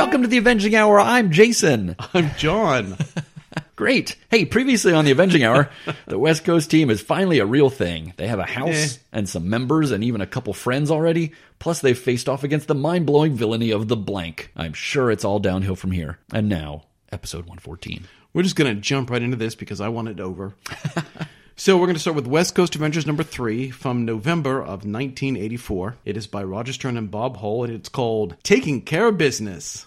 Welcome to the Avenging Hour. I'm Jason. I'm John. Great. Hey, previously on the Avenging Hour, the West Coast team is finally a real thing. They have a house Eh. and some members and even a couple friends already. Plus, they've faced off against the mind blowing villainy of the blank. I'm sure it's all downhill from here. And now, episode 114. We're just going to jump right into this because I want it over. so we're going to start with West Coast Avengers number three from November of 1984. It is by Roger Stern and Bob Hall, and it's called Taking Care of Business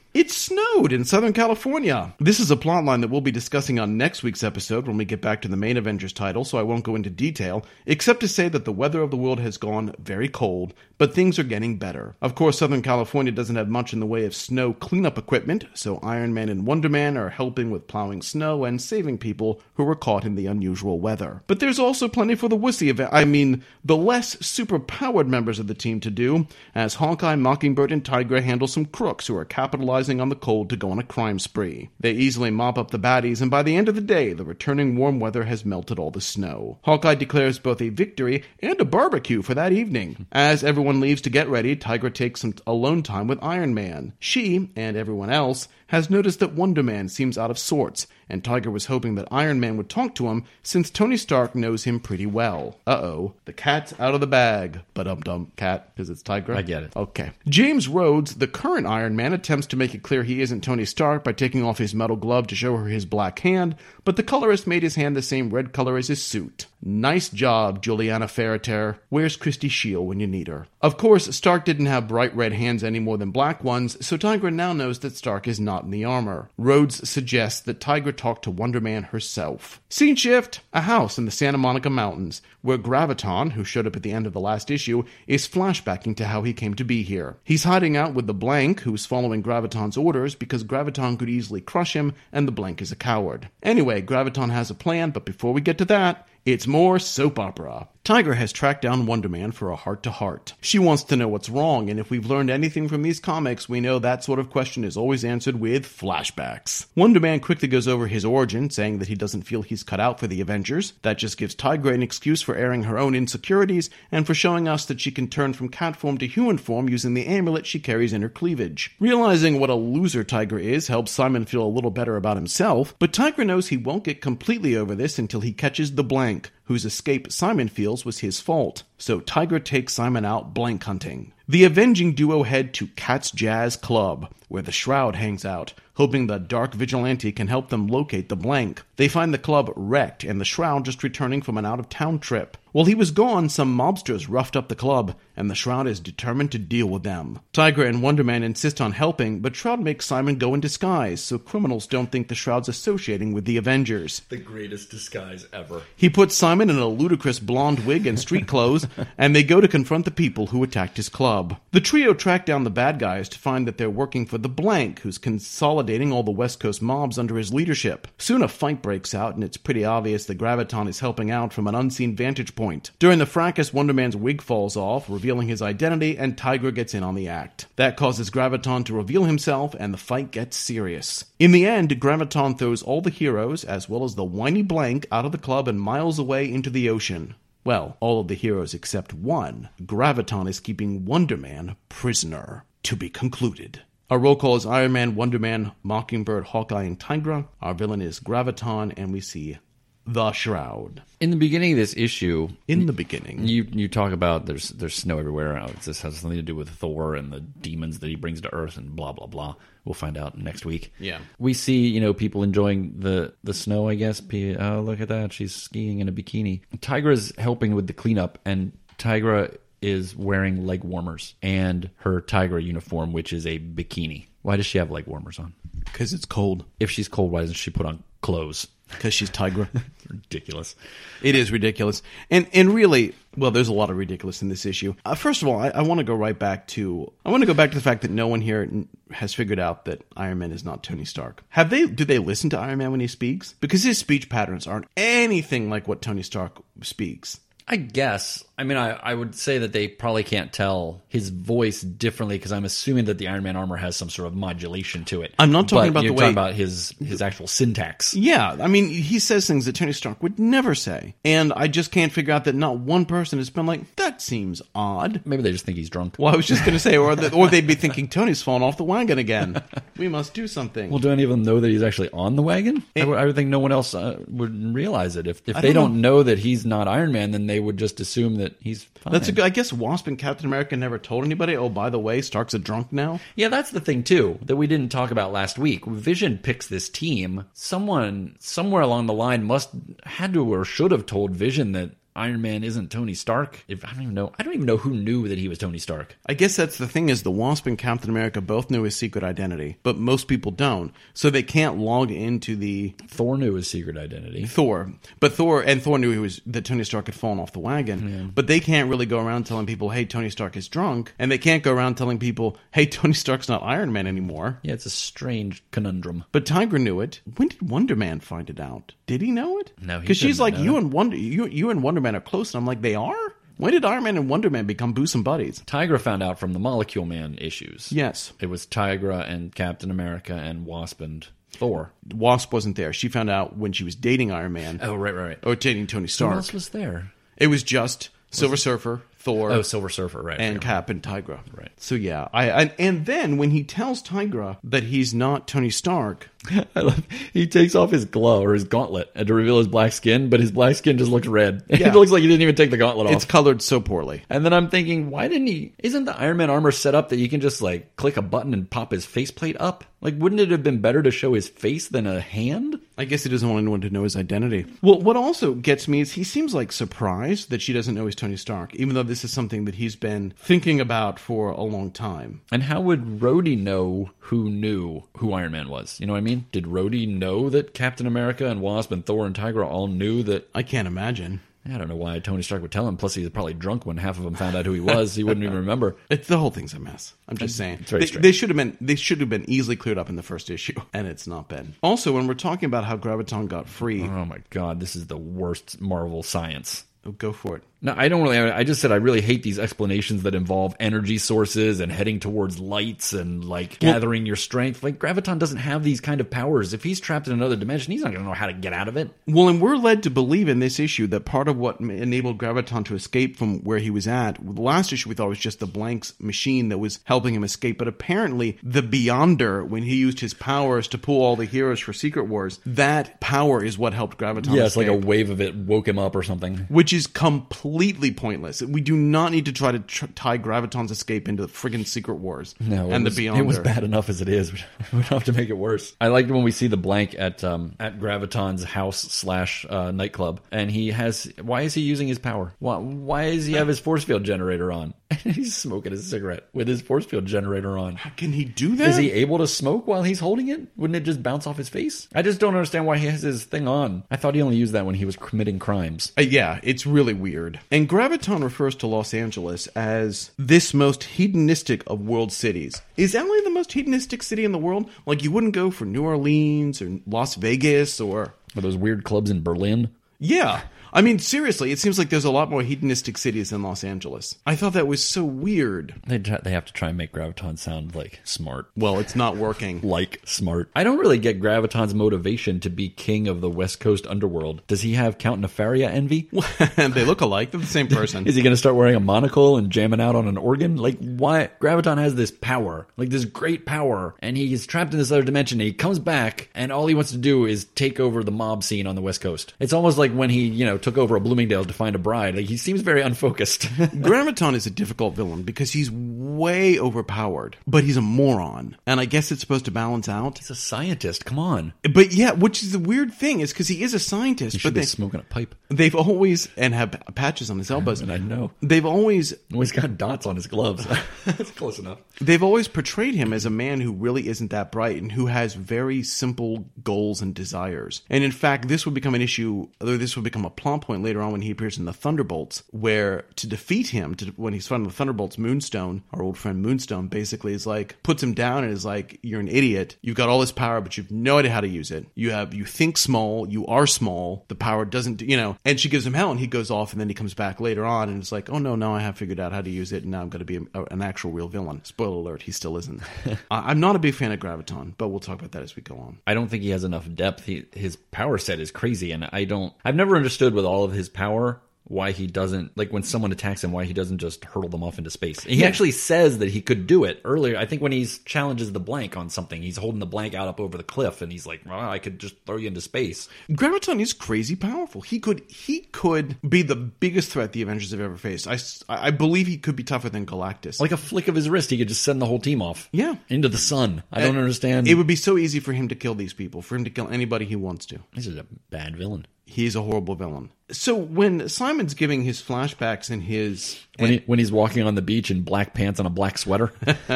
It snowed in Southern California. This is a plotline that we'll be discussing on next week's episode when we get back to the main Avengers title, so I won't go into detail, except to say that the weather of the world has gone very cold, but things are getting better. Of course, Southern California doesn't have much in the way of snow cleanup equipment, so Iron Man and Wonder Man are helping with plowing snow and saving people who were caught in the unusual weather. But there's also plenty for the wussy event, I mean, the less superpowered members of the team to do, as Hawkeye, Mockingbird, and Tigra handle some crooks who are capitalizing on the cold to go on a crime spree. They easily mop up the baddies, and by the end of the day, the returning warm weather has melted all the snow. Hawkeye declares both a victory and a barbecue for that evening. As everyone leaves to get ready, Tigra takes some alone time with Iron Man. She, and everyone else, has noticed that Wonder Man seems out of sorts, and Tiger was hoping that Iron Man would talk to him since Tony Stark knows him pretty well. Uh oh, the cat's out of the bag. But um dum cat, because it's Tiger. I get it. Okay. James Rhodes, the current Iron Man, attempts to make it clear he isn't Tony Stark by taking off his metal glove to show her his black hand, but the colorist made his hand the same red color as his suit. Nice job, Julianna Ferriter. Where's Christie Scheele when you need her? Of course, Stark didn't have bright red hands any more than black ones, so Tigra now knows that Stark is not in the armor. Rhodes suggests that Tigra talk to Wonder Man herself. Scene shift a house in the Santa Monica Mountains, where Graviton, who showed up at the end of the last issue, is flashbacking to how he came to be here. He's hiding out with the Blank, who's following Graviton's orders because Graviton could easily crush him, and the Blank is a coward. Anyway, Graviton has a plan, but before we get to that, it's more soap opera. Tiger has tracked down Wonder Man for a heart to heart. She wants to know what's wrong, and if we've learned anything from these comics, we know that sort of question is always answered with flashbacks. Wonder Man quickly goes over his origin, saying that he doesn't feel he's cut out for the Avengers. That just gives Tigra an excuse for airing her own insecurities and for showing us that she can turn from cat form to human form using the amulet she carries in her cleavage. Realizing what a loser Tiger is helps Simon feel a little better about himself, but Tigra knows he won't get completely over this until he catches the blank whose escape Simon feels was his fault. So Tiger takes Simon out blank hunting. The avenging duo head to Cat's Jazz Club, where the Shroud hangs out, hoping the dark vigilante can help them locate the blank. They find the club wrecked and the Shroud just returning from an out of town trip. While he was gone, some mobsters roughed up the club, and the Shroud is determined to deal with them. Tiger and Wonder Man insist on helping, but Shroud makes Simon go in disguise so criminals don't think the Shroud's associating with the Avengers. The greatest disguise ever. He puts Simon in a ludicrous blonde wig and street clothes, and they go to confront the people who attacked his club. The trio track down the bad guys to find that they're working for the Blank, who's consolidating all the West Coast mobs under his leadership. Soon a fight breaks out, and it's pretty obvious that Graviton is helping out from an unseen vantage point. During the fracas, Wonder Man's wig falls off, revealing his identity, and Tiger gets in on the act. That causes Graviton to reveal himself, and the fight gets serious. In the end, Graviton throws all the heroes, as well as the whiny Blank, out of the club and miles away into the ocean. Well, all of the heroes except one. Graviton is keeping Wonder Man prisoner. To be concluded. Our roll call is Iron Man, Wonder Man, Mockingbird, Hawkeye, and Tigra. Our villain is Graviton, and we see the Shroud. In the beginning of this issue, In the beginning, You you talk about there's there's snow everywhere. Oh, this has something to do with Thor and the demons that he brings to Earth and blah blah blah. We'll find out next week. Yeah. we see you know people enjoying the the snow. I guess. Oh, look at that! She's skiing in a bikini. Tigra's helping with the cleanup, and Tigra is wearing leg warmers and her tiger uniform, which is a bikini. Why does she have leg warmers on? because it's cold. If she's cold, why doesn't she put on clothes? Because she's Tigra. Ridiculous. It is ridiculous, and and really, well, there's a lot of ridiculous in this issue. Uh, first of all, I, I want to go right back to I want to go back to the fact that no one here has figured out that Iron Man is not Tony Stark. Have they? Do they listen to Iron Man when he speaks? Because his speech patterns aren't anything like what Tony Stark speaks. I guess. I mean, I, I would say that they probably can't tell his voice differently because I'm assuming that the Iron Man armor has some sort of modulation to it. I'm not talking But about the you're way- talking about his his actual syntax. Yeah, I mean, he says things that Tony Stark would never say. And I just can't figure out that not one person has been like, that seems odd. Maybe they just think he's drunk. Well, I was just going to say, or, the, or they'd be thinking Tony's fallen off the wagon again. We must do something. Well, do any of them know that he's actually on the wagon? I would, I would think no one else uh, would realize it. If if they don't don't know. that he's not Iron Man, then they would just assume that he's fine. That's a good, I guess Wasp and Captain America never told anybody, oh, by the way, Stark's a drunk now. Yeah, that's the thing too that we didn't talk about last week. Vision picks this team. Someone somewhere along the line must had to or should have told Vision that Iron Man isn't Tony Stark. If I don't even know, I don't even know who knew that he was Tony Stark. I guess that's the thing is the Wasp and Captain America both knew his secret identity, but most people don't. So they can't log into the Thor knew his secret identity. Thor. But Thor and Thor knew he was that Tony Stark had fallen off the wagon. But they can't really go around telling people, "Hey, Tony Stark is drunk," and they can't go around telling people, "Hey, Tony Stark's not Iron Man anymore." Yeah, it's a strange conundrum. But Tiger knew it. When did Wonder Man find it out? Did he know it? No, because she's like you and Wonder you you and Wonder Man are close, and I'm like they are. When did Iron Man and Wonder Man become bosom buddies? Tigra found out from the Molecule Man issues. Yes, It was Tigra and Captain America and Wasp and Thor. Wasp wasn't there. She found out when she was dating Iron Man Oh, right, right, right. or dating Tony Who Stark. else was there? It was just Silver Surfer, Thor, Oh, Silver Surfer, right. and right, Cap and Tigra. Right. So yeah, I and, and then when he tells Tigra that he's not Tony Stark, I love, he takes off his glove or his gauntlet and to reveal his black skin, but his black skin just looks red. Yeah. it looks like he didn't even take the gauntlet off. it's colored so poorly. and then I'm thinking, why didn't he? Isn't the Iron Man armor set up that you can just like click a button and pop his faceplate up? Like, wouldn't it have been better to show his face than a hand? I guess he doesn't want anyone to know his identity. Well, what also gets me is he seems like surprised that she doesn't know he's Tony Stark, even though this is something that he's been thinking about for a long time. And how would Rhodey know who knew who Iron Man was? You know what I mean? Did Rhodey know that Captain America and Wasp and Thor and Tigra all knew that? I can't imagine. I don't know why Tony Stark would tell him. Plus, he's probably drunk when half of them found out who he was. He wouldn't even remember. It's the whole thing's a mess. I'm just saying. They, they should have been they should have been easily cleared up in the first issue, and it's not been. Also, when we're talking about how Graviton got free, Oh my god, this is the worst Marvel science. Go for it. No, I don't really. I just said I really hate these explanations that involve energy sources and heading towards lights and like gathering your strength. Like Graviton doesn't have these kind of powers. If he's trapped in another dimension, he's not going to know how to get out of it. Well, and we're led to believe in this issue that part of what enabled Graviton to escape from where he was at, the last issue we thought was just the blanks machine that was helping him escape, but apparently the Beyonder, when he used his powers to pull all the heroes for Secret Wars, that power is what helped Graviton Yeah, it's like a wave of it woke him up or something. which is completely pointless. We do not need to try to tr- tie Graviton's escape into the friggin' Secret Wars No, and was, the Beyond. It was bad enough as it is. We don't have to make it worse. I liked when we see the blank at um, at Graviton's house slash uh, nightclub, and he has. Why is he using his power? Why, why does he have his force field generator on? he's smoking a cigarette with his force field generator on. How can he do that? Is he able to smoke while he's holding it? Wouldn't it just bounce off his face? I just don't understand why he has his thing on. I thought he only used that when he was committing crimes. Uh, yeah, it's really weird. And Graviton refers to Los Angeles as this most hedonistic of world cities. Is LA the most hedonistic city in the world? Like, you wouldn't go for New Orleans or Las Vegas or. Or those weird clubs in Berlin. Yeah. I mean, seriously, it seems like there's a lot more hedonistic cities than Los Angeles. I thought that was so weird. They try, they have to try and make Graviton sound like smart. Well, it's not working. like smart. I don't really get Graviton's motivation to be king of the West Coast underworld. Does he have Count Nefaria envy? they look alike. They're the same person. Is he going to start wearing a monocle and jamming out on an organ? Like, why? Graviton has this power, like this great power, and he's trapped in this other dimension. He comes back, and all he wants to do is take over the mob scene on the West Coast. It's almost like when he, you know, took over a Bloomingdale's to find a bride. Like, he seems very unfocused. Graviton is a difficult villain because he's way overpowered, but he's a moron. And I guess it's supposed to balance out. he's a scientist. Come on. But yeah, which is the weird thing is because he is a scientist, but be they, smoking a pipe. they've always and have patches on his elbows. And I know. They've always always got dots on his gloves. That's close enough. they've always portrayed him as a man who really isn't that bright and who has very simple goals and desires. And in fact, this would become an issue, or this would become a plot point later on when he appears in the Thunderbolts, where to defeat him, to, when he's fighting the Thunderbolts, Moonstone, our old friend Moonstone, basically is like puts him down and is like, "You're an idiot. You've got all this power, but you've no idea how to use it. You have you think small, you are small. The power doesn't, you know." And she gives him hell, and he goes off, and then he comes back later on, and it's like, "Oh no, now I have figured out how to use it, and now I'm going to be a, an actual real villain." Spoiler alert: he still isn't. I'm not a big fan of Graviton, but we'll talk about that as we go on. I don't think he has enough depth. He, his power set is crazy, and I don't. I've never understood with all of his power why he doesn't like when someone attacks him why he doesn't just hurtle them off into space. He Yeah. actually says that he could do it earlier. I think when he challenges the blank on something, he's holding the blank out up over the cliff, and he's like, well, "I could just throw you into space." Graviton is crazy powerful. He could he could be the biggest threat the Avengers have ever faced. i i believe he could be tougher than Galactus. Like a flick of his wrist, he could just send the whole team off. Yeah. into the sun. I don't understand. it would be so easy for him to kill these people, for him to kill anybody he wants to. this is a bad villain. He's a horrible villain. So when Simon's giving his flashbacks and his When he, when he's walking on the beach in black pants and a black sweater.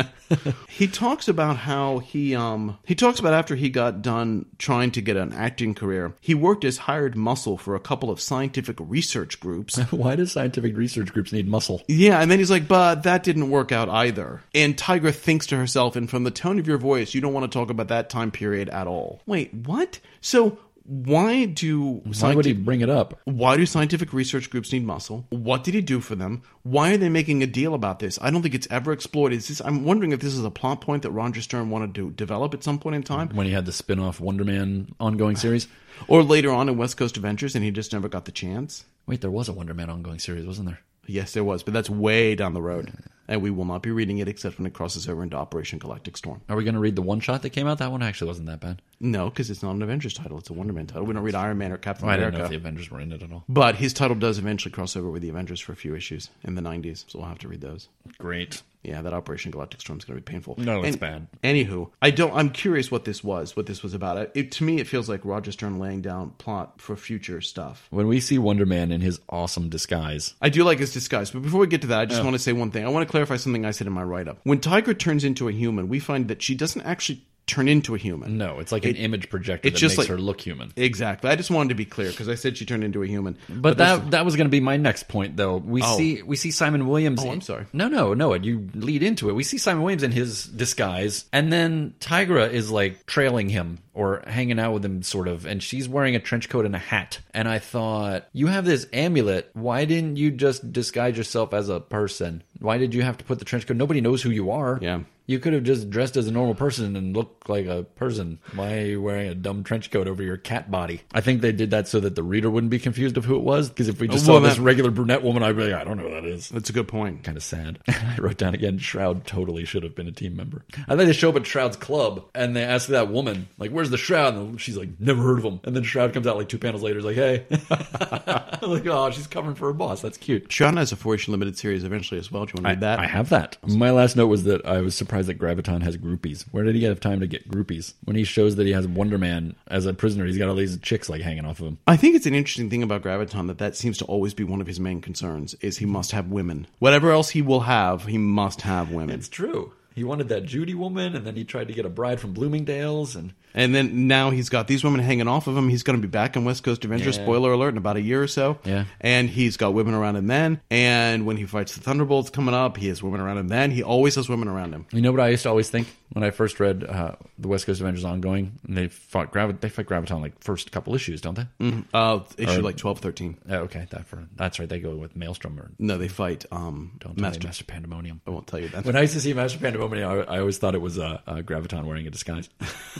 he talks about how he um he talks about after he got done trying to get an acting career, he worked as hired muscle for a couple of scientific research groups. Why do scientific research groups need muscle? Yeah, and then he's like, but that didn't work out either. And Tigra thinks to herself, and from the tone of your voice, you don't want to talk about that time period at all. Wait, what? So why do Why would he bring it up? why do scientific research groups need muscle? What did he do for them? Why are they making a deal about this? I don't think it's ever explored. Is this? I'm wondering if this is a plot point that Roger Stern wanted to develop at some point in time, When he had the spin off Wonder Man ongoing series? or later on in West Coast Avengers, and he just never got the chance. Wait, there was a Wonder Man ongoing series, wasn't there? Yes, there was, but that's way down the road, and we will not be reading it except when it crosses over into Operation Galactic Storm. Are we going to read the one shot that came out? That one actually wasn't that bad. No, because it's not an Avengers title; it's a Wonder Man title. We don't read Iron Man or Captain Oh, I didn't know America. if the Avengers were in it at all. But his title does eventually cross over with the Avengers for a few issues in the '90s, so we'll have to read those. Great. Yeah, that Operation Galactic Storm is going to be painful. No, it's And- bad. Anywho, I don't. I'm curious what this was. What this was about. It, it to me, it feels like Roger Stern laying down plot for future stuff. When we see Wonder Man in his awesome disguise, I do like his disguise, but before we get to that, I just want to say one thing. I want to clarify something I said in my write up. When Tiger turns into a human, we find that she doesn't actually turn into a human. no, it's like an image projector it's that just makes like- her look human. Exactly. I just wanted to be clear because I said she turned into a human. But, that that was going to be my next point, though. We Oh. see we see Simon Williams. Oh, I'm sorry. No, no, no. You lead into it. We see Simon Williams in his disguise, and then Tigra is like trailing him or hanging out with him, sort of, and she's wearing a trench coat and a hat. And I thought, you have this amulet. Why didn't you just disguise yourself as a person? Why did you have to put the trench coat? Nobody knows who you are. Yeah. You could have just dressed as a normal person and looked like a person. Why are you wearing a dumb trench coat over your cat body? I think they did that so that the reader wouldn't be confused of who it was. Because if we just Well, saw this that- regular brunette woman, I'd be like, I don't know who that is. That's a good point. Kind of sad. I wrote down again, Shroud totally should have been a team member. I think they show up at Shroud's club and they ask that woman, like, where's the Shroud? And she's like, never heard of him. And then Shroud comes out like two panels later, is like, hey. I'm like, oh, she's covering for her boss. That's cute. Shroud has a four issue limited series eventually as well. Do you want to read that? I have that. My last note was that I was surprised that Graviton has groupies. Where did he get time to get groupies? When he shows that he has Wonder Man as a prisoner, he's got all these chicks like hanging off of him. I think it's an interesting thing about Graviton that that seems to always be one of his main concerns is he must have women. Whatever else he will have, he must have women. It's true. He wanted that Judy woman, and then he tried to get a bride from Bloomingdale's, and And then now he's got these women hanging off of him. He's going to be back in West Coast Avengers. Yeah. Spoiler alert! In about a year or so. Yeah. And he's got women around him then. And when he fights the Thunderbolts coming up, he has women around him then. He always has women around him. You know what I used to always think when I first read uh, the West Coast Avengers ongoing, and they fought Gravi- they fight Graviton like first couple issues, don't they? Uh, issue like 12, 13. Oh, okay, that for that's right. They go with Maelstrom or No, they fight. Um, don't Master. Master Pandemonium. I won't tell you that. When I used to see Master Pandemonium, I, I always thought it was uh, uh, Graviton wearing a disguise.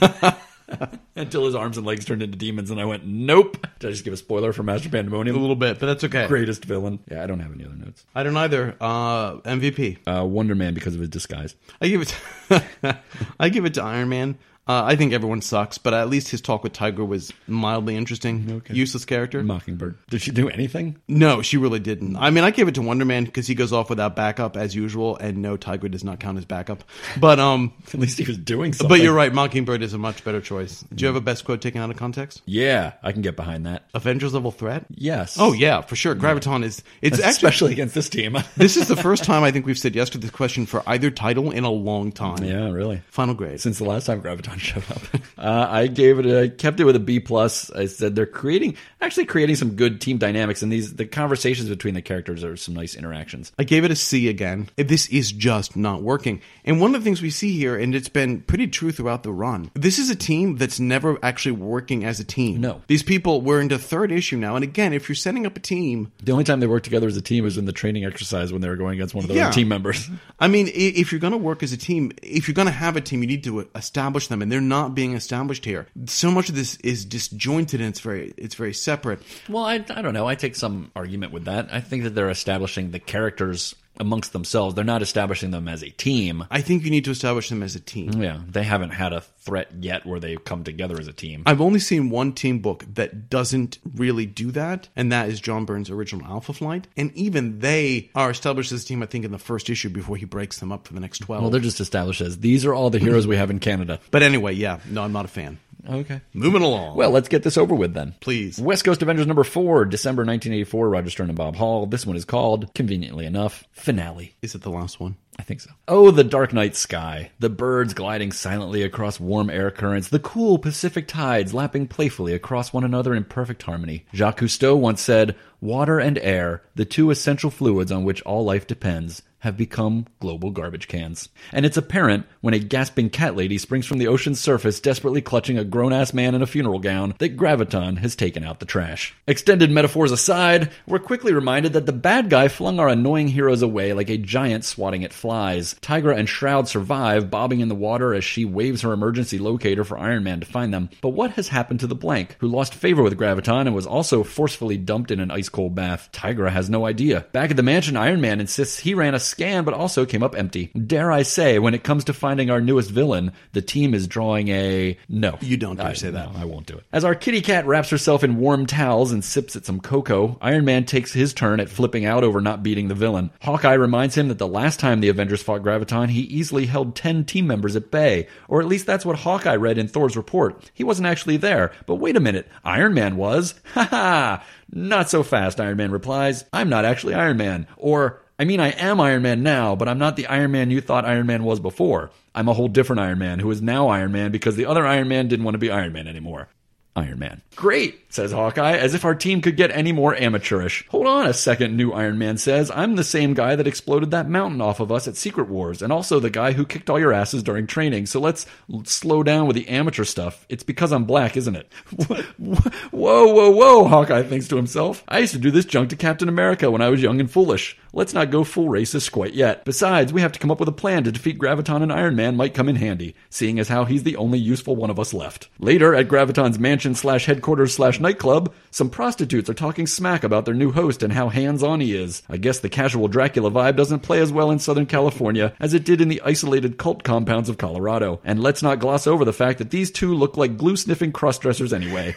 Until his arms and legs turned into demons, and I went, "Nope." Did I just give a spoiler for Master Pandemonium? a little bit, but that's okay. Greatest villain. Yeah, I don't have any other notes. I don't either. Uh, MVP. Uh, Wonder Man because of his disguise. I give it. I give it to Iron Man. Uh, I think everyone sucks, but at least his talk with Tiger was mildly interesting. Okay. Useless character. Mockingbird. Did she do anything? No, she really didn't. I mean, I give it to Wonder Man because he goes off without backup as usual, and no, Tiger does not count as backup. But um, At least he was doing something. but you're right. Mockingbird is a much better choice. Do you have a best quote taken out of context? Yeah, I can get behind that. Avengers level threat. Yes. Oh yeah, for sure. Graviton is. It's actually. especially against this team. This is the first time I think we've said yes to this question for either title in a long time. yeah, really. Final grade. Since the last time Graviton Showed up. uh, I gave it. A, I kept it with a B plus. I said they're creating, actually creating some good team dynamics, and these the conversations between the characters are some nice interactions. I gave it a C again. This is just not working. And one of the things we see here, and it's been pretty true throughout the run, this is a team that's never actually working as a team. No. These people, we're into third issue now. And again, if you're setting up a team, The only time they work together as a team is in the training exercise when they were going against one of their Yeah. team members. I mean, if you're going to work as a team, if you're going to have a team, you need to establish them, and they're not being established here. So much of this is disjointed and it's very, it's very separate. Well, I, I don't know. I take some argument with that. I think that they're establishing the characters amongst themselves. They're not establishing them as a team. I think you need to establish them as a team. Yeah, they haven't had a threat yet where they've come together as a team. I've only seen one team book that doesn't really do that, and that is John Byrne's original Alpha Flight. And even they are established as a team, I think, in the first issue before he breaks them up for the next 12. Well, they're just established as these are all the heroes we have in Canada. but anyway, yeah, no, I'm not a fan. Okay. Moving along. Well, let's get this over with then. Please. West Coast Avengers number four, December 1984, Roger Stern and Bob Hall. This one is called, conveniently enough, Finale. Is it the last one? I think so. Oh, the dark night sky. The birds gliding silently across warm air currents. The cool Pacific tides lapping playfully across one another in perfect harmony. Jacques Cousteau once said, Water and air, the two essential fluids on which all life depends, have become global garbage cans. And it's apparent when a gasping cat lady springs from the ocean's surface desperately clutching a grown ass man in a funeral gown that Graviton has taken out the trash. Extended metaphors aside, we're quickly reminded that the bad guy flung our annoying heroes away like a giant swatting at flies. Tigra and Shroud survive, bobbing in the water as she waves her emergency locator for Iron Man to find them. But what has happened to the blank, who lost favor with Graviton and was also forcefully dumped in an ice cold bath? Tigra has no idea. Back at the mansion, Iron Man insists he ran a scan but also came up empty. Dare I say, when it comes to finding our newest villain, the team is drawing a no. You don't dare I- say that. no, I won't do it. As our kitty cat wraps herself in warm towels and sips at some cocoa, Iron Man takes his turn at flipping out over not beating the villain. Hawkeye reminds him that the last time the Avengers fought Graviton, he easily held 10 team members at bay. Or at least that's what Hawkeye read in Thor's report. He wasn't actually there. But wait a minute, Iron Man was? Ha ha! Not so fast, Iron Man replies. I'm not actually Iron Man. Or, I mean, I am Iron Man now, but I'm not the Iron Man you thought Iron Man was before. I'm a whole different Iron Man who is now Iron Man because the other Iron Man didn't want to be Iron Man anymore. Iron Man. Great, says Hawkeye, as if our team could get any more amateurish. Hold on a second, new Iron Man says. I'm the same guy that exploded that mountain off of us at Secret Wars, and also the guy who kicked all your asses during training, so let's slow down with the amateur stuff. It's because I'm black, isn't it? whoa, whoa, whoa, Hawkeye thinks to himself. I used to do this junk to Captain America when I was young and foolish. Let's not go full racist quite yet. Besides, we have to come up with a plan to defeat Graviton and Iron Man might come in handy, seeing as how he's the only useful one of us left. Later, at Graviton's mansion slash headquarters slash nightclub, some prostitutes are talking smack about their new host and how hands-on he is. I guess the casual Dracula vibe doesn't play as well in Southern California as it did in the isolated cult compounds of Colorado. And let's not gloss over the fact that these two look like glue-sniffing cross-dressers anyway.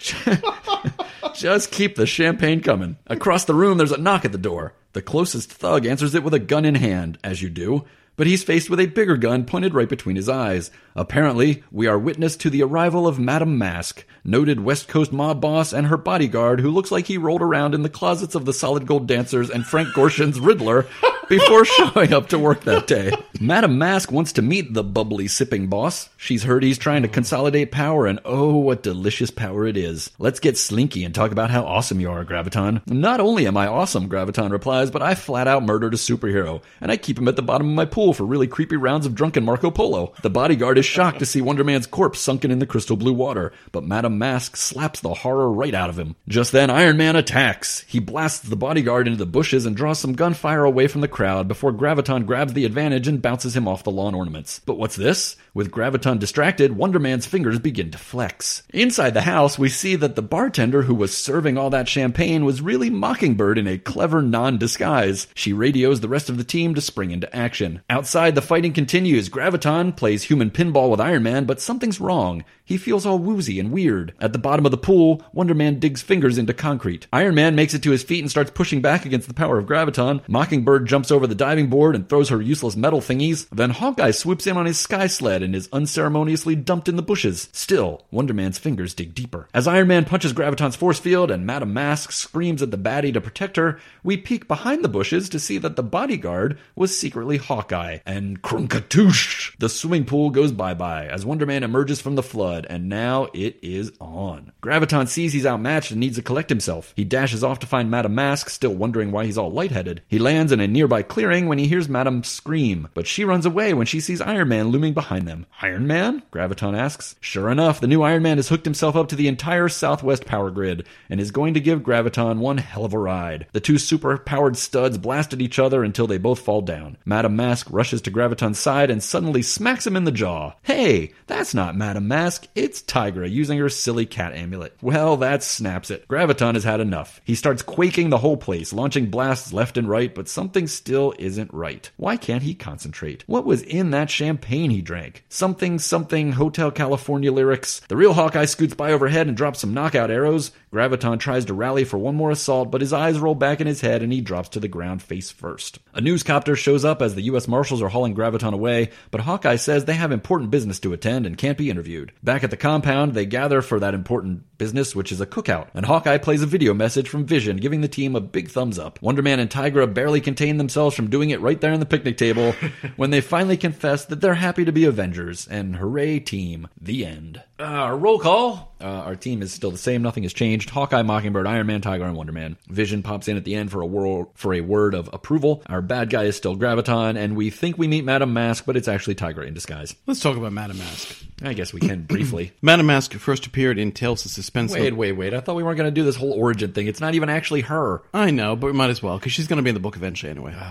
Just keep the champagne coming. Across the room, there's a knock at the door. The closest thug answers it with a gun in hand, as you do, but he's faced with a bigger gun pointed right between his eyes. Apparently, we are witness to the arrival of Madame Mask, noted West Coast mob boss and her bodyguard who looks like he rolled around in the closets of the Solid Gold Dancers and Frank Gorshin's Riddler before showing up to work that day. Madame Mask wants to meet the bubbly sipping boss. She's heard he's trying to consolidate power, and oh, what delicious power it is. Let's get slinky and talk about how awesome you are, Graviton. Not only am I awesome, Graviton replies, but I flat out murdered a superhero, and I keep him at the bottom of my pool for really creepy rounds of drunken Marco Polo. The bodyguard is shocked to see Wonder Man's corpse sunken in the crystal blue water, but Madame Mask slaps the horror right out of him. Just then, Iron Man attacks. He blasts the bodyguard into the bushes and draws some gunfire away from the crowd before Graviton grabs the advantage and bounces him off the lawn ornaments. But what's this? With Graviton distracted, Wonder Man's fingers begin to flex. Inside the house, we see that the bartender who was serving all that champagne was really Mockingbird in a clever non disguise. She radios the rest of the team to spring into action. Outside, the fighting continues. Graviton plays human pinball with Iron Man, but something's wrong. He feels all woozy and weird. At the bottom of the pool, Wonder Man digs fingers into concrete. Iron Man makes it to his feet and starts pushing back against the power of Graviton. Mockingbird jumps over the diving board and throws her useless metal thingies. Then Hawkeye swoops in on his sky sled and is unceremoniously dumped in the bushes. Still, Wonder Man's fingers dig deeper. As Iron Man punches Graviton's force field and Madame Mask screams at the baddie to protect her, we peek behind the bushes to see that the bodyguard was secretly Hawkeye. And crunkatoosh! The swimming pool goes bye-bye as Wonder Man emerges from the flood, and now it is on. Graviton sees he's outmatched and needs to collect himself. He dashes off to find Madame Mask, still wondering why he's all lightheaded. He lands in a nearby clearing when he hears Madame scream, but she runs away when she sees Iron Man looming behind them. Iron Man? Graviton asks. Sure enough, the new Iron Man has hooked himself up to the entire Southwest power grid and is going to give Graviton one hell of a ride. The two super powered studs blast at each other until they both fall down. Madame Mask rushes to Graviton's side and suddenly smacks him in the jaw. Hey, that's not Madame Mask, it's Tigra using her silly cat amulet. Well, that snaps it. Graviton has had enough. He starts quaking the whole place, launching blasts left and right, but something still isn't right. Why can't he concentrate? What was in that champagne he drank? Something, something, Hotel California lyrics. The real Hawkeye scoots by overhead and drops some knockout arrows. Graviton tries to rally for one more assault, but his eyes roll back in his head and he drops to the ground face first. A newscopter shows up as the U.S. Marshals are hauling Graviton away, but Hawkeye says they have important business to attend and can't be interviewed. Back at the compound, they gather for that important business, which is a cookout, and Hawkeye plays a video message from Vision giving the team a big thumbs up. Wonder Man and Tigra barely contain themselves from doing it right there on the picnic table when they finally confess that they're happy to be Avengers, and hooray, team, the end. Uh, roll call. Uh, our team is still the same. Nothing has changed. Hawkeye, Mockingbird, Iron Man, Tiger, and Wonder Man. Vision pops in at the end for a word for a word of approval. Our bad guy is still Graviton, and we think we meet Madame Mask, but it's actually Tiger in disguise. Let's talk about Madame Mask. I guess we can briefly. Madame Mask first appeared in Tales of Suspense. Wait, wait, wait! I thought we weren't going to do this whole origin thing. It's not even actually her. I know, but we might as well because she's going to be in the book eventually anyway.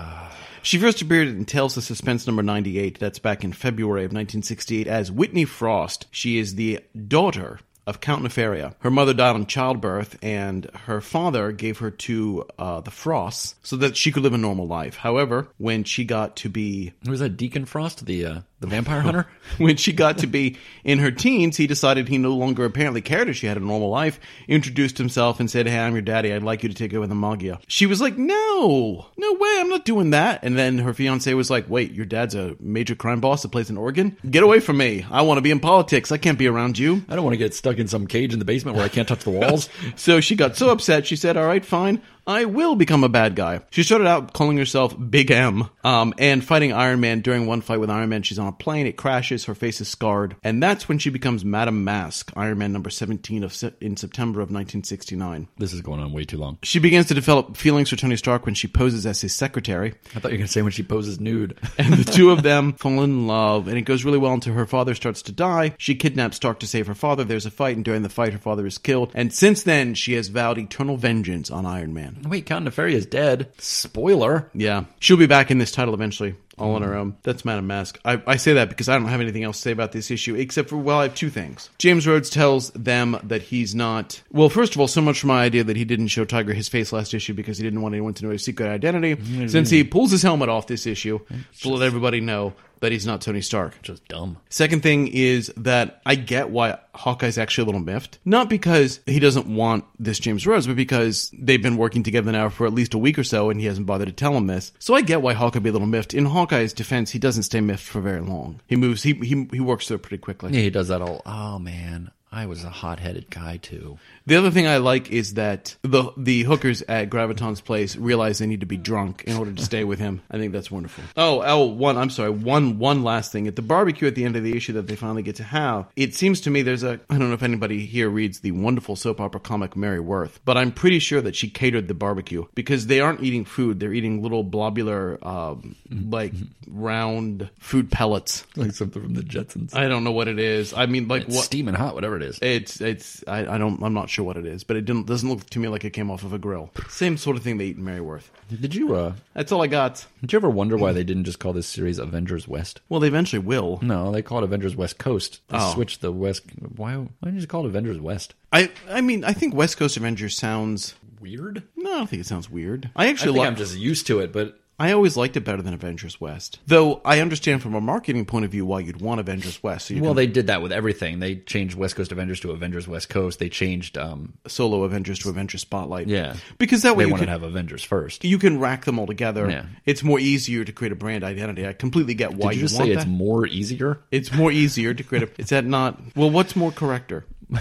She first appeared in Tales of Suspense number 98. That's back in February of 1968 as Whitney Frost. She is the daughter of Count Nefaria. Her mother died in childbirth, and her father gave her to uh, the Frosts so that she could live a normal life. However, when she got to be was that? Deacon Frost, the uh, the vampire hunter. when she got to be in her teens, he decided he no longer apparently cared if she had a normal life, introduced himself and said, Hey, I'm your daddy. I'd like you to take over the Maggia. She was like, No, no way. I'm not doing that. And then her fiance was like, Wait, your dad's a major crime boss that plays an organ? Get away from me. I want to be in politics. I can't be around you. I don't want to get stuck in some cage in the basement where I can't touch the walls. So she got so upset, she said, All right, fine. I will become a bad guy. She started out calling herself Big M um, and fighting Iron Man. During one fight with Iron Man, she's on a plane. It crashes. Her face is scarred. And that's when she becomes Madame Mask, Iron Man number 17 of se- in September of 1969. this is going on way too long. She begins to develop feelings for Tony Stark when she poses as his secretary. I thought you were going to say when she poses nude. And the two of them fall in love, and it goes really well until her father starts to die. She kidnaps Stark to save her father. There's a fight, and during the fight, her father is killed. And since then, she has vowed eternal vengeance on Iron Man. Wait, Count Nefaria is dead. Spoiler. Yeah, she'll be back in this title eventually, all on her own. That's Madame Mask. I, I say that because I don't have anything else to say about this issue, except for, well, I have two things. James Rhodes tells them that he's not. Well, first of all, so much for my idea that he didn't show Tiger his face last issue because he didn't want anyone to know his secret identity. Mm-hmm. Since he pulls his helmet off this issue to let everybody know that he's not Tony Stark. Just dumb. Second thing is that I get why Hawkeye's actually a little miffed. Not because he doesn't want this James Rhodes, but because they've been working together now for at least a week or so and he hasn't bothered to tell him this. So I get why Hawkeye be a little miffed. In Hawkeye's defense, he doesn't stay miffed for very long. He moves, he, he, he works through it pretty quickly. Yeah, he does that all. Oh man, I was a hot-headed guy too. The other thing I like is that the the hookers at Graviton's place realize they need to be drunk in order to stay with him. I think that's wonderful. Oh, oh, one. I'm sorry. One one last thing at the barbecue at the end of the issue that they finally get to have. It seems to me there's a. I don't know if anybody here reads the wonderful soap opera comic Mary Worth, but I'm pretty sure that she catered the barbecue because they aren't eating food. They're eating little blobular, um, like round food pellets. Like something from the Jetsons. I don't know what it is. I mean, like It's what? steaming hot, whatever it is. It's it's I, I don't I'm not sure what it is, but it didn't doesn't look to me like it came off of a grill. Same sort of thing they eat in Mary Worth. Did you uh? That's all I got. Did you ever wonder why they didn't just call this series Avengers West? Well, they eventually will. No, they call it Avengers West Coast. They Oh. switched the West. Why? Why didn't you just call it Avengers West? I I mean I think West Coast Avengers sounds Weird. no I don't think it sounds weird. I I actually think like I'm just used to it, but I always liked it better than Avengers West. Though I understand from a marketing point of view why you'd want Avengers West. So you Well, can they did that with everything. They changed West Coast Avengers to Avengers West Coast. They changed, um, solo Avengers to Avengers Spotlight. yeah, Because that way they you can, to have Avengers first. you can rack them all together. Yeah. It's more easier to create a brand identity. I completely get why Did you you, just want say that. it's more easier? It's more easier to create a. Is that not? Well, what's more correcter?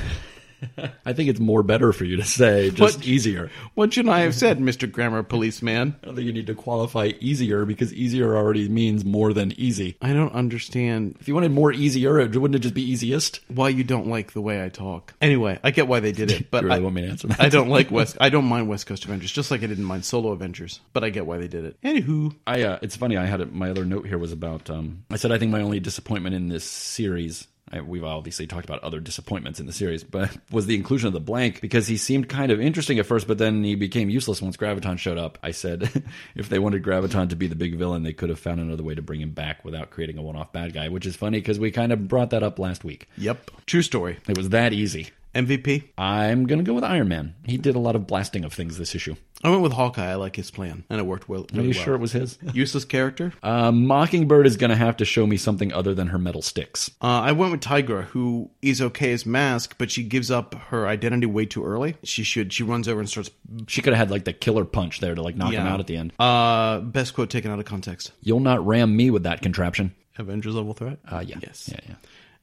I think it's more better for you to say just What? easier. What should I have said, Mister Grammar Policeman? I don't think you need to qualify easier because easier already means more than easy. I don't understand If you wanted more easier, it wouldn't it just be easiest? why you don't like the way I talk. Anyway, I get why they did it, but you really I, want me to answer that? I don't like West. I don't mind West Coast Avengers, just like I didn't mind Solo Avengers. But I get why they did it. Anywho, I uh, it's funny. I had it, my other note here was about. Um, I said I think my only disappointment in this series. I, we've obviously talked about other disappointments in the series, but was the inclusion of the blank because he seemed kind of interesting at first, but then he became useless once Graviton showed up. I said if they wanted Graviton to be the big villain, they could have found another way to bring him back without creating a one-off bad guy, which is funny because we kind of brought that up last week. yep, true story. It was that easy. MVP. I'm gonna go with Iron Man. He did a lot of blasting of things this issue. I went with Hawkeye. I like his plan, and it worked well. Are you well. sure it was his? Useless character. Uh, Mockingbird is going to have to show me something other than her metal sticks. Uh, I went with Tigra, who is okay as Mask, but she gives up her identity way too early. She should. She runs over and starts. She could have had like the killer punch there to like knock him out at the end. Uh, best quote taken out of context. You'll not ram me with that contraption. Avengers level threat. Uh, yeah. Yes. Yeah, yeah.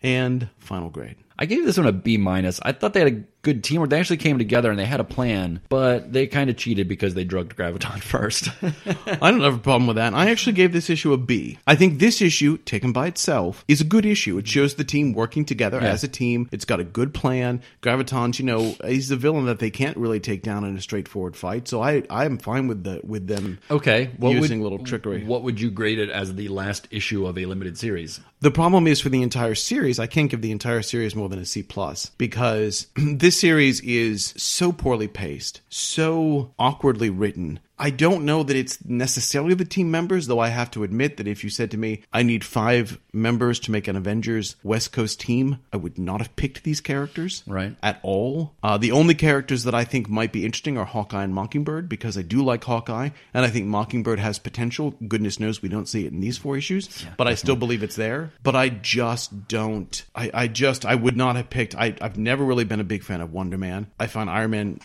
And final grade. I gave this one a B minus. I thought they had a good teamwork. They actually came together and they had a plan, but they kind of cheated because they drugged Graviton first. I don't have a problem with that. I actually gave this issue a B. I think this issue, taken by itself, is a good issue. It shows the team working together as a team. It's got a good plan. Graviton's, you know, he's the villain that they can't really take down in a straightforward fight. So I, I am fine with the with them okay. What using would, little trickery. What would you grade it as the last issue of a limited series? The problem is for the entire series, I can't give the entire series more than a C plus because this series is so poorly paced, so awkwardly written. I don't know that it's necessarily the team members, though I have to admit that if you said to me, I need five members to make an Avengers West Coast team, I would not have picked these characters. Right. At all. Uh, the only characters that I think might be interesting are Hawkeye and Mockingbird because I do like Hawkeye and I think Mockingbird has potential. Goodness knows we don't see it in these four issues, but I still believe it's there. But I just don't. I, I just, I would not have picked. I, I've never really been a big fan of Wonder Man. I find Iron Man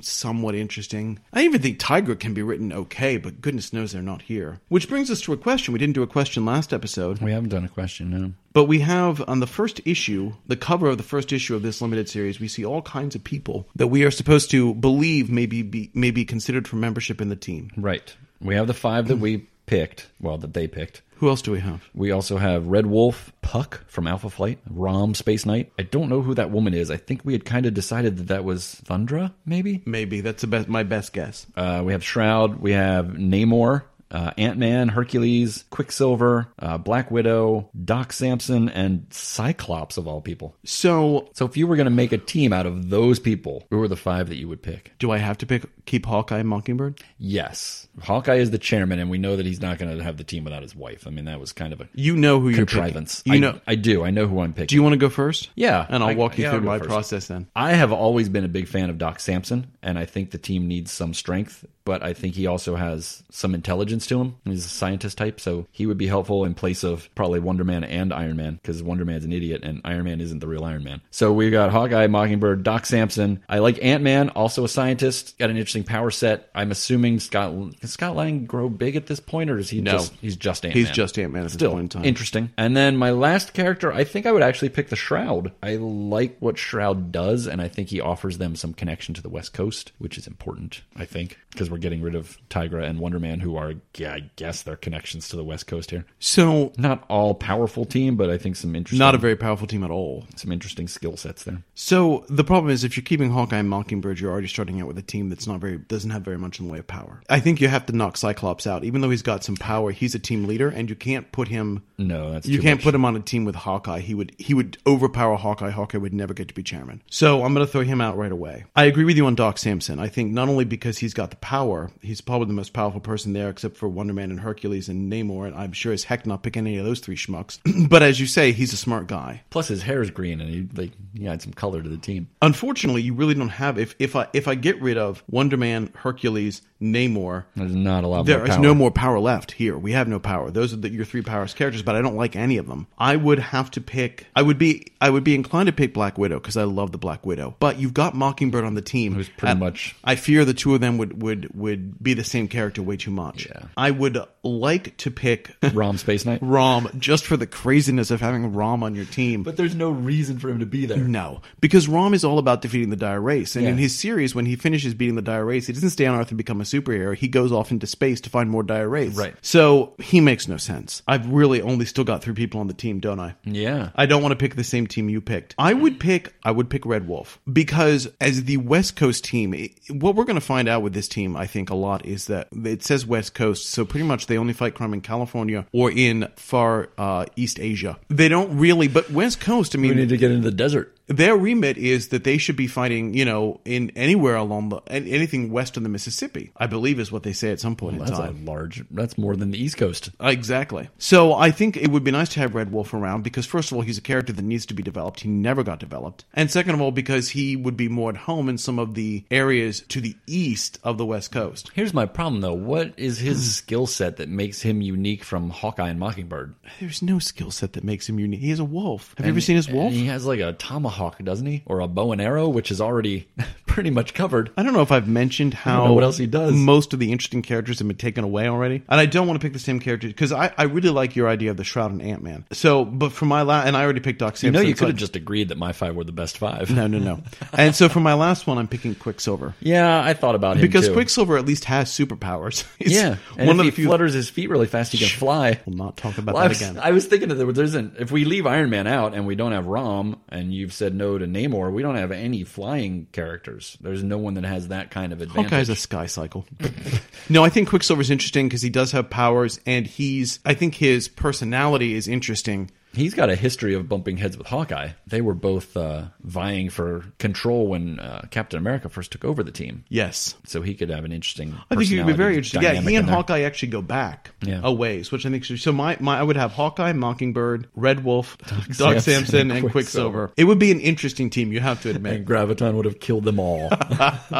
somewhat interesting. I even think Tiger can be written okay, but goodness knows they're not here. Which brings us to a question. We didn't do a question last episode. We haven't done a question, no. But we have on the first issue, the cover of the first issue of this limited series, we see all kinds of people that we are supposed to believe may be, be, may be considered for membership in the team. Right. We have the five that we picked. Well, that they picked. Who else do we have? We also have Red Wolf, Puck from Alpha Flight, Rom Space Knight. I don't know who that woman is. I think we had kind of decided that that was Thundra, maybe. Maybe that's the best, my best guess. Uh, we have Shroud. We have Namor, uh, Ant Man, Hercules, Quicksilver, uh, Black Widow, Doc Samson, and Cyclops of all people. So, So if you were going to make a team out of those people, who are the five that you would pick? do I have to pick keep Hawkeye and Mockingbird? Yes, Hawkeye is the chairman, and we know that he's not going to have the team without his wife. I mean, that was kind of a You know who you're contrivance. You I, know. I do. I know who I'm picking. Do you want to go first? Yeah, and I'll I- walk you yeah, through my first. process then. I have always been a big fan of Doc Samson, and I think the team needs some strength, but I think he also has some intelligence to him. He's a scientist type, so he would be helpful in place of probably Wonder Man and Iron Man, because Wonder Man's an idiot and Iron Man isn't the real Iron Man. So we got Hawkeye, Mockingbird, Doc Samson. I like Ant Man, also a scientist, got an interesting power set. I'm assuming Scott can Scott Lang grow big at this point, or is he No. just he's just Ant Man? He's just Ant Man at this point in time. interesting. And then my last character, I think I would actually pick the Shroud. I like what Shroud does, and I think he offers them some connection to the West Coast, which is important, I think, because we're getting rid of Tigra and Wonder Man, who are, I guess, their connections to the West Coast here. so, Not all powerful team, but I think some interesting, not a very powerful team at all. some interesting skill sets there. So the problem is, if you're keeping Hawkeye and Mockingbird, you're already starting out with a team that's not very doesn't have very much in the way of power. I think you have to knock Cyclops out, even though he's got some power. He's a team leader, and you can't put him. No, that's You can't much. put him on a team with Hawkeye. He would he would overpower Hawkeye. Hawkeye would never get to be chairman. So I'm going to throw him out right away. I agree with you on Doc Samson. I think not only because he's got the power, he's probably the most powerful person there, except for Wonder Man and Hercules and Namor, and I'm sure as heck not picking any of those three schmucks. but as you say, he's a smart guy. Plus, his hair is green, and he like he adds some color to the team. Unfortunately, you really don't have if if I if I get rid of Wonder Man, Hercules, Namor, There's not a lot. there more is no more power left here. We have no power. Those are the, your three powers characters, but I don't like any of them. I would have to pick. I would be. I would be inclined to pick Black Widow because I love the Black Widow. But you've got Mockingbird on the team. Who's pretty much- I fear the two of them would would would be the same character way too much. Yeah. I would like to pick Rom Space Knight. Rom just for the craziness of having Rom on your team. But there's no reason for him to be there. No, because Rom is all about defeating the Dire Wraiths, and in his series, when he finishes beating the Dire Wraiths, he doesn't stay on Earth and become a superhero. He goes off into space to find more Dire Wraiths. Right. So he makes no sense. I've really only still got three people on the team, don't I? Yeah. I don't want to pick the same team you picked. I would pick I would pick Red Wolf because as the West Coast team, what we're going to find out with this team, I think a lot is that it says West Coast, so pretty much they only fight crime in California or in far uh, East Asia. They don't really, but West Coast, I mean, we need to get into the desert. Their remit is that they should be fighting, you know, in anywhere along the anything west of the Mississippi. I believe is what they say at some point in That's a time. large. That's more than the East Coast. Exactly. So I think it would be nice to have Red Wolf around because first of all, he's a character that needs to be developed. He never got developed, and second of all, because he would be more at home in some of the areas to the east of the West Coast. Here's my problem, though. What is his skill set that makes him unique from Hawkeye and Mockingbird? There's no skill set that makes him unique. He is a wolf. Have you ever seen his wolf? And he has like a tomahawk, doesn't he? Or a bow and arrow, which is already pretty much covered. I don't know if I've mentioned how what else he does. Most of the interesting characters have been taken away already, and I don't want to pick the same character because I, I really like your idea of the Shroud and Ant Man. So, but for my last, and I already picked Doc You know, you could I- have just agreed that my five were the best five. no, no, no. and so for my last one, I'm picking Quicksilver Yeah, I thought about him because too. Quicksilver at least has superpowers. Yeah, and one if of he the few. flutters his feet really fast, he can fly. We'll not talk about Well, I that was, again. I was thinking that there there isn't. If we leave Iron Man out and we don't have Rom, and you've said no to Namor, we don't have any flying characters. There's no one that has that kind of advantage. Hawkeye's a sky cycle. no, I think Quicksilver's interesting because he does have powers, and he's. I think his personality is interesting. He's got a history of bumping heads with Hawkeye. They were both uh, vying for control when uh, Captain America first took over the team. Yes. So he could have an interesting. I think he'd be very interesting. Yeah, he and in there. Hawkeye actually go back Yeah. a ways, which I think should, so. My, my I would have Hawkeye, Mockingbird, Red Wolf, Doc Samson, Samson, and. Quicksilver. It would be an interesting team. You have to admit. And Graviton would have killed them all.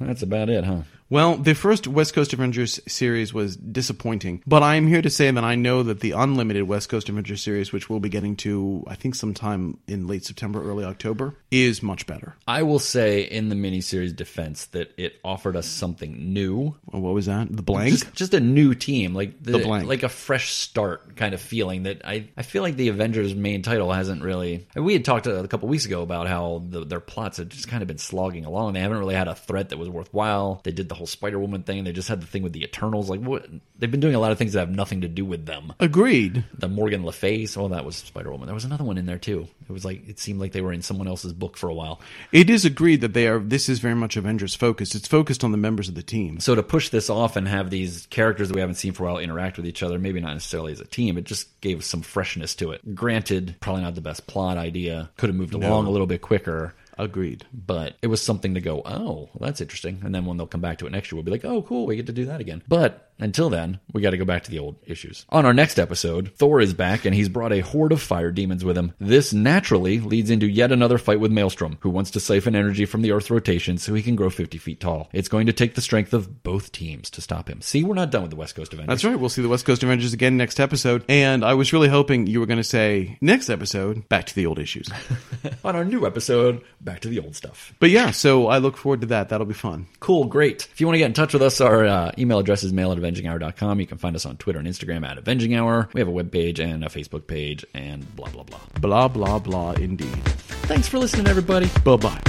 That's about it, huh? Well, the first West Coast Avengers series was disappointing, but I'm here to say that I know that the unlimited West Coast Avengers series, which we'll be getting to, I think sometime in late September, early October, is much better. I will say in the miniseries defense that it offered us something new. Well, what was that? The blank? Just, just a new team, like the, The blank. like a fresh start kind of feeling. That I, I feel like the Avengers main title hasn't really. We had talked a, a couple weeks ago about how the, their plots had just kind of been slogging along. They haven't really had a threat that was worthwhile. They did the whole Spider Woman thing. They just had the thing with the Eternals. Like what? They've been doing a lot of things that have nothing to do with them. Agreed. The Morgan Le Fay. Oh, that was Spider Woman. There was another one in there too. It was like it seemed like they were in someone else's book for a while. It is agreed that they are. This is very much Avengers focused. It's focused on the members of the team. So to push this off and have these characters that we haven't seen for a while interact with each other, maybe not necessarily as a team, it just gave some freshness to it. Granted, probably not the best plot idea. Could have moved along a little bit quicker. Agreed. But it was something to go, oh, well, that's interesting. And then when they'll come back to it next year, we'll be like, oh, cool, we get to do that again. But until then, we got to go back to the old issues. On our next episode, Thor is back and he's brought a horde of fire demons with him. This naturally leads into yet another fight with Maelstrom, who wants to siphon energy from the Earth's rotation so he can grow 50 feet tall. It's going to take the strength of both teams to stop him. See, we're not done with the West Coast Avengers. That's right. We'll see the West Coast Avengers again next episode. And I was really hoping you were going to say next episode, back to the old issues. On our new episode, back to the old stuff. but yeah, so I look forward to that. That'll be fun. Cool, great. If you want to get in touch with us, our uh, email address is mail at avenginghour.com. You can find us on Twitter and Instagram at Avenging Hour. We have a webpage and a Facebook page and blah, blah, blah. Blah, blah, blah, indeed. Thanks for listening, everybody. Bye bye.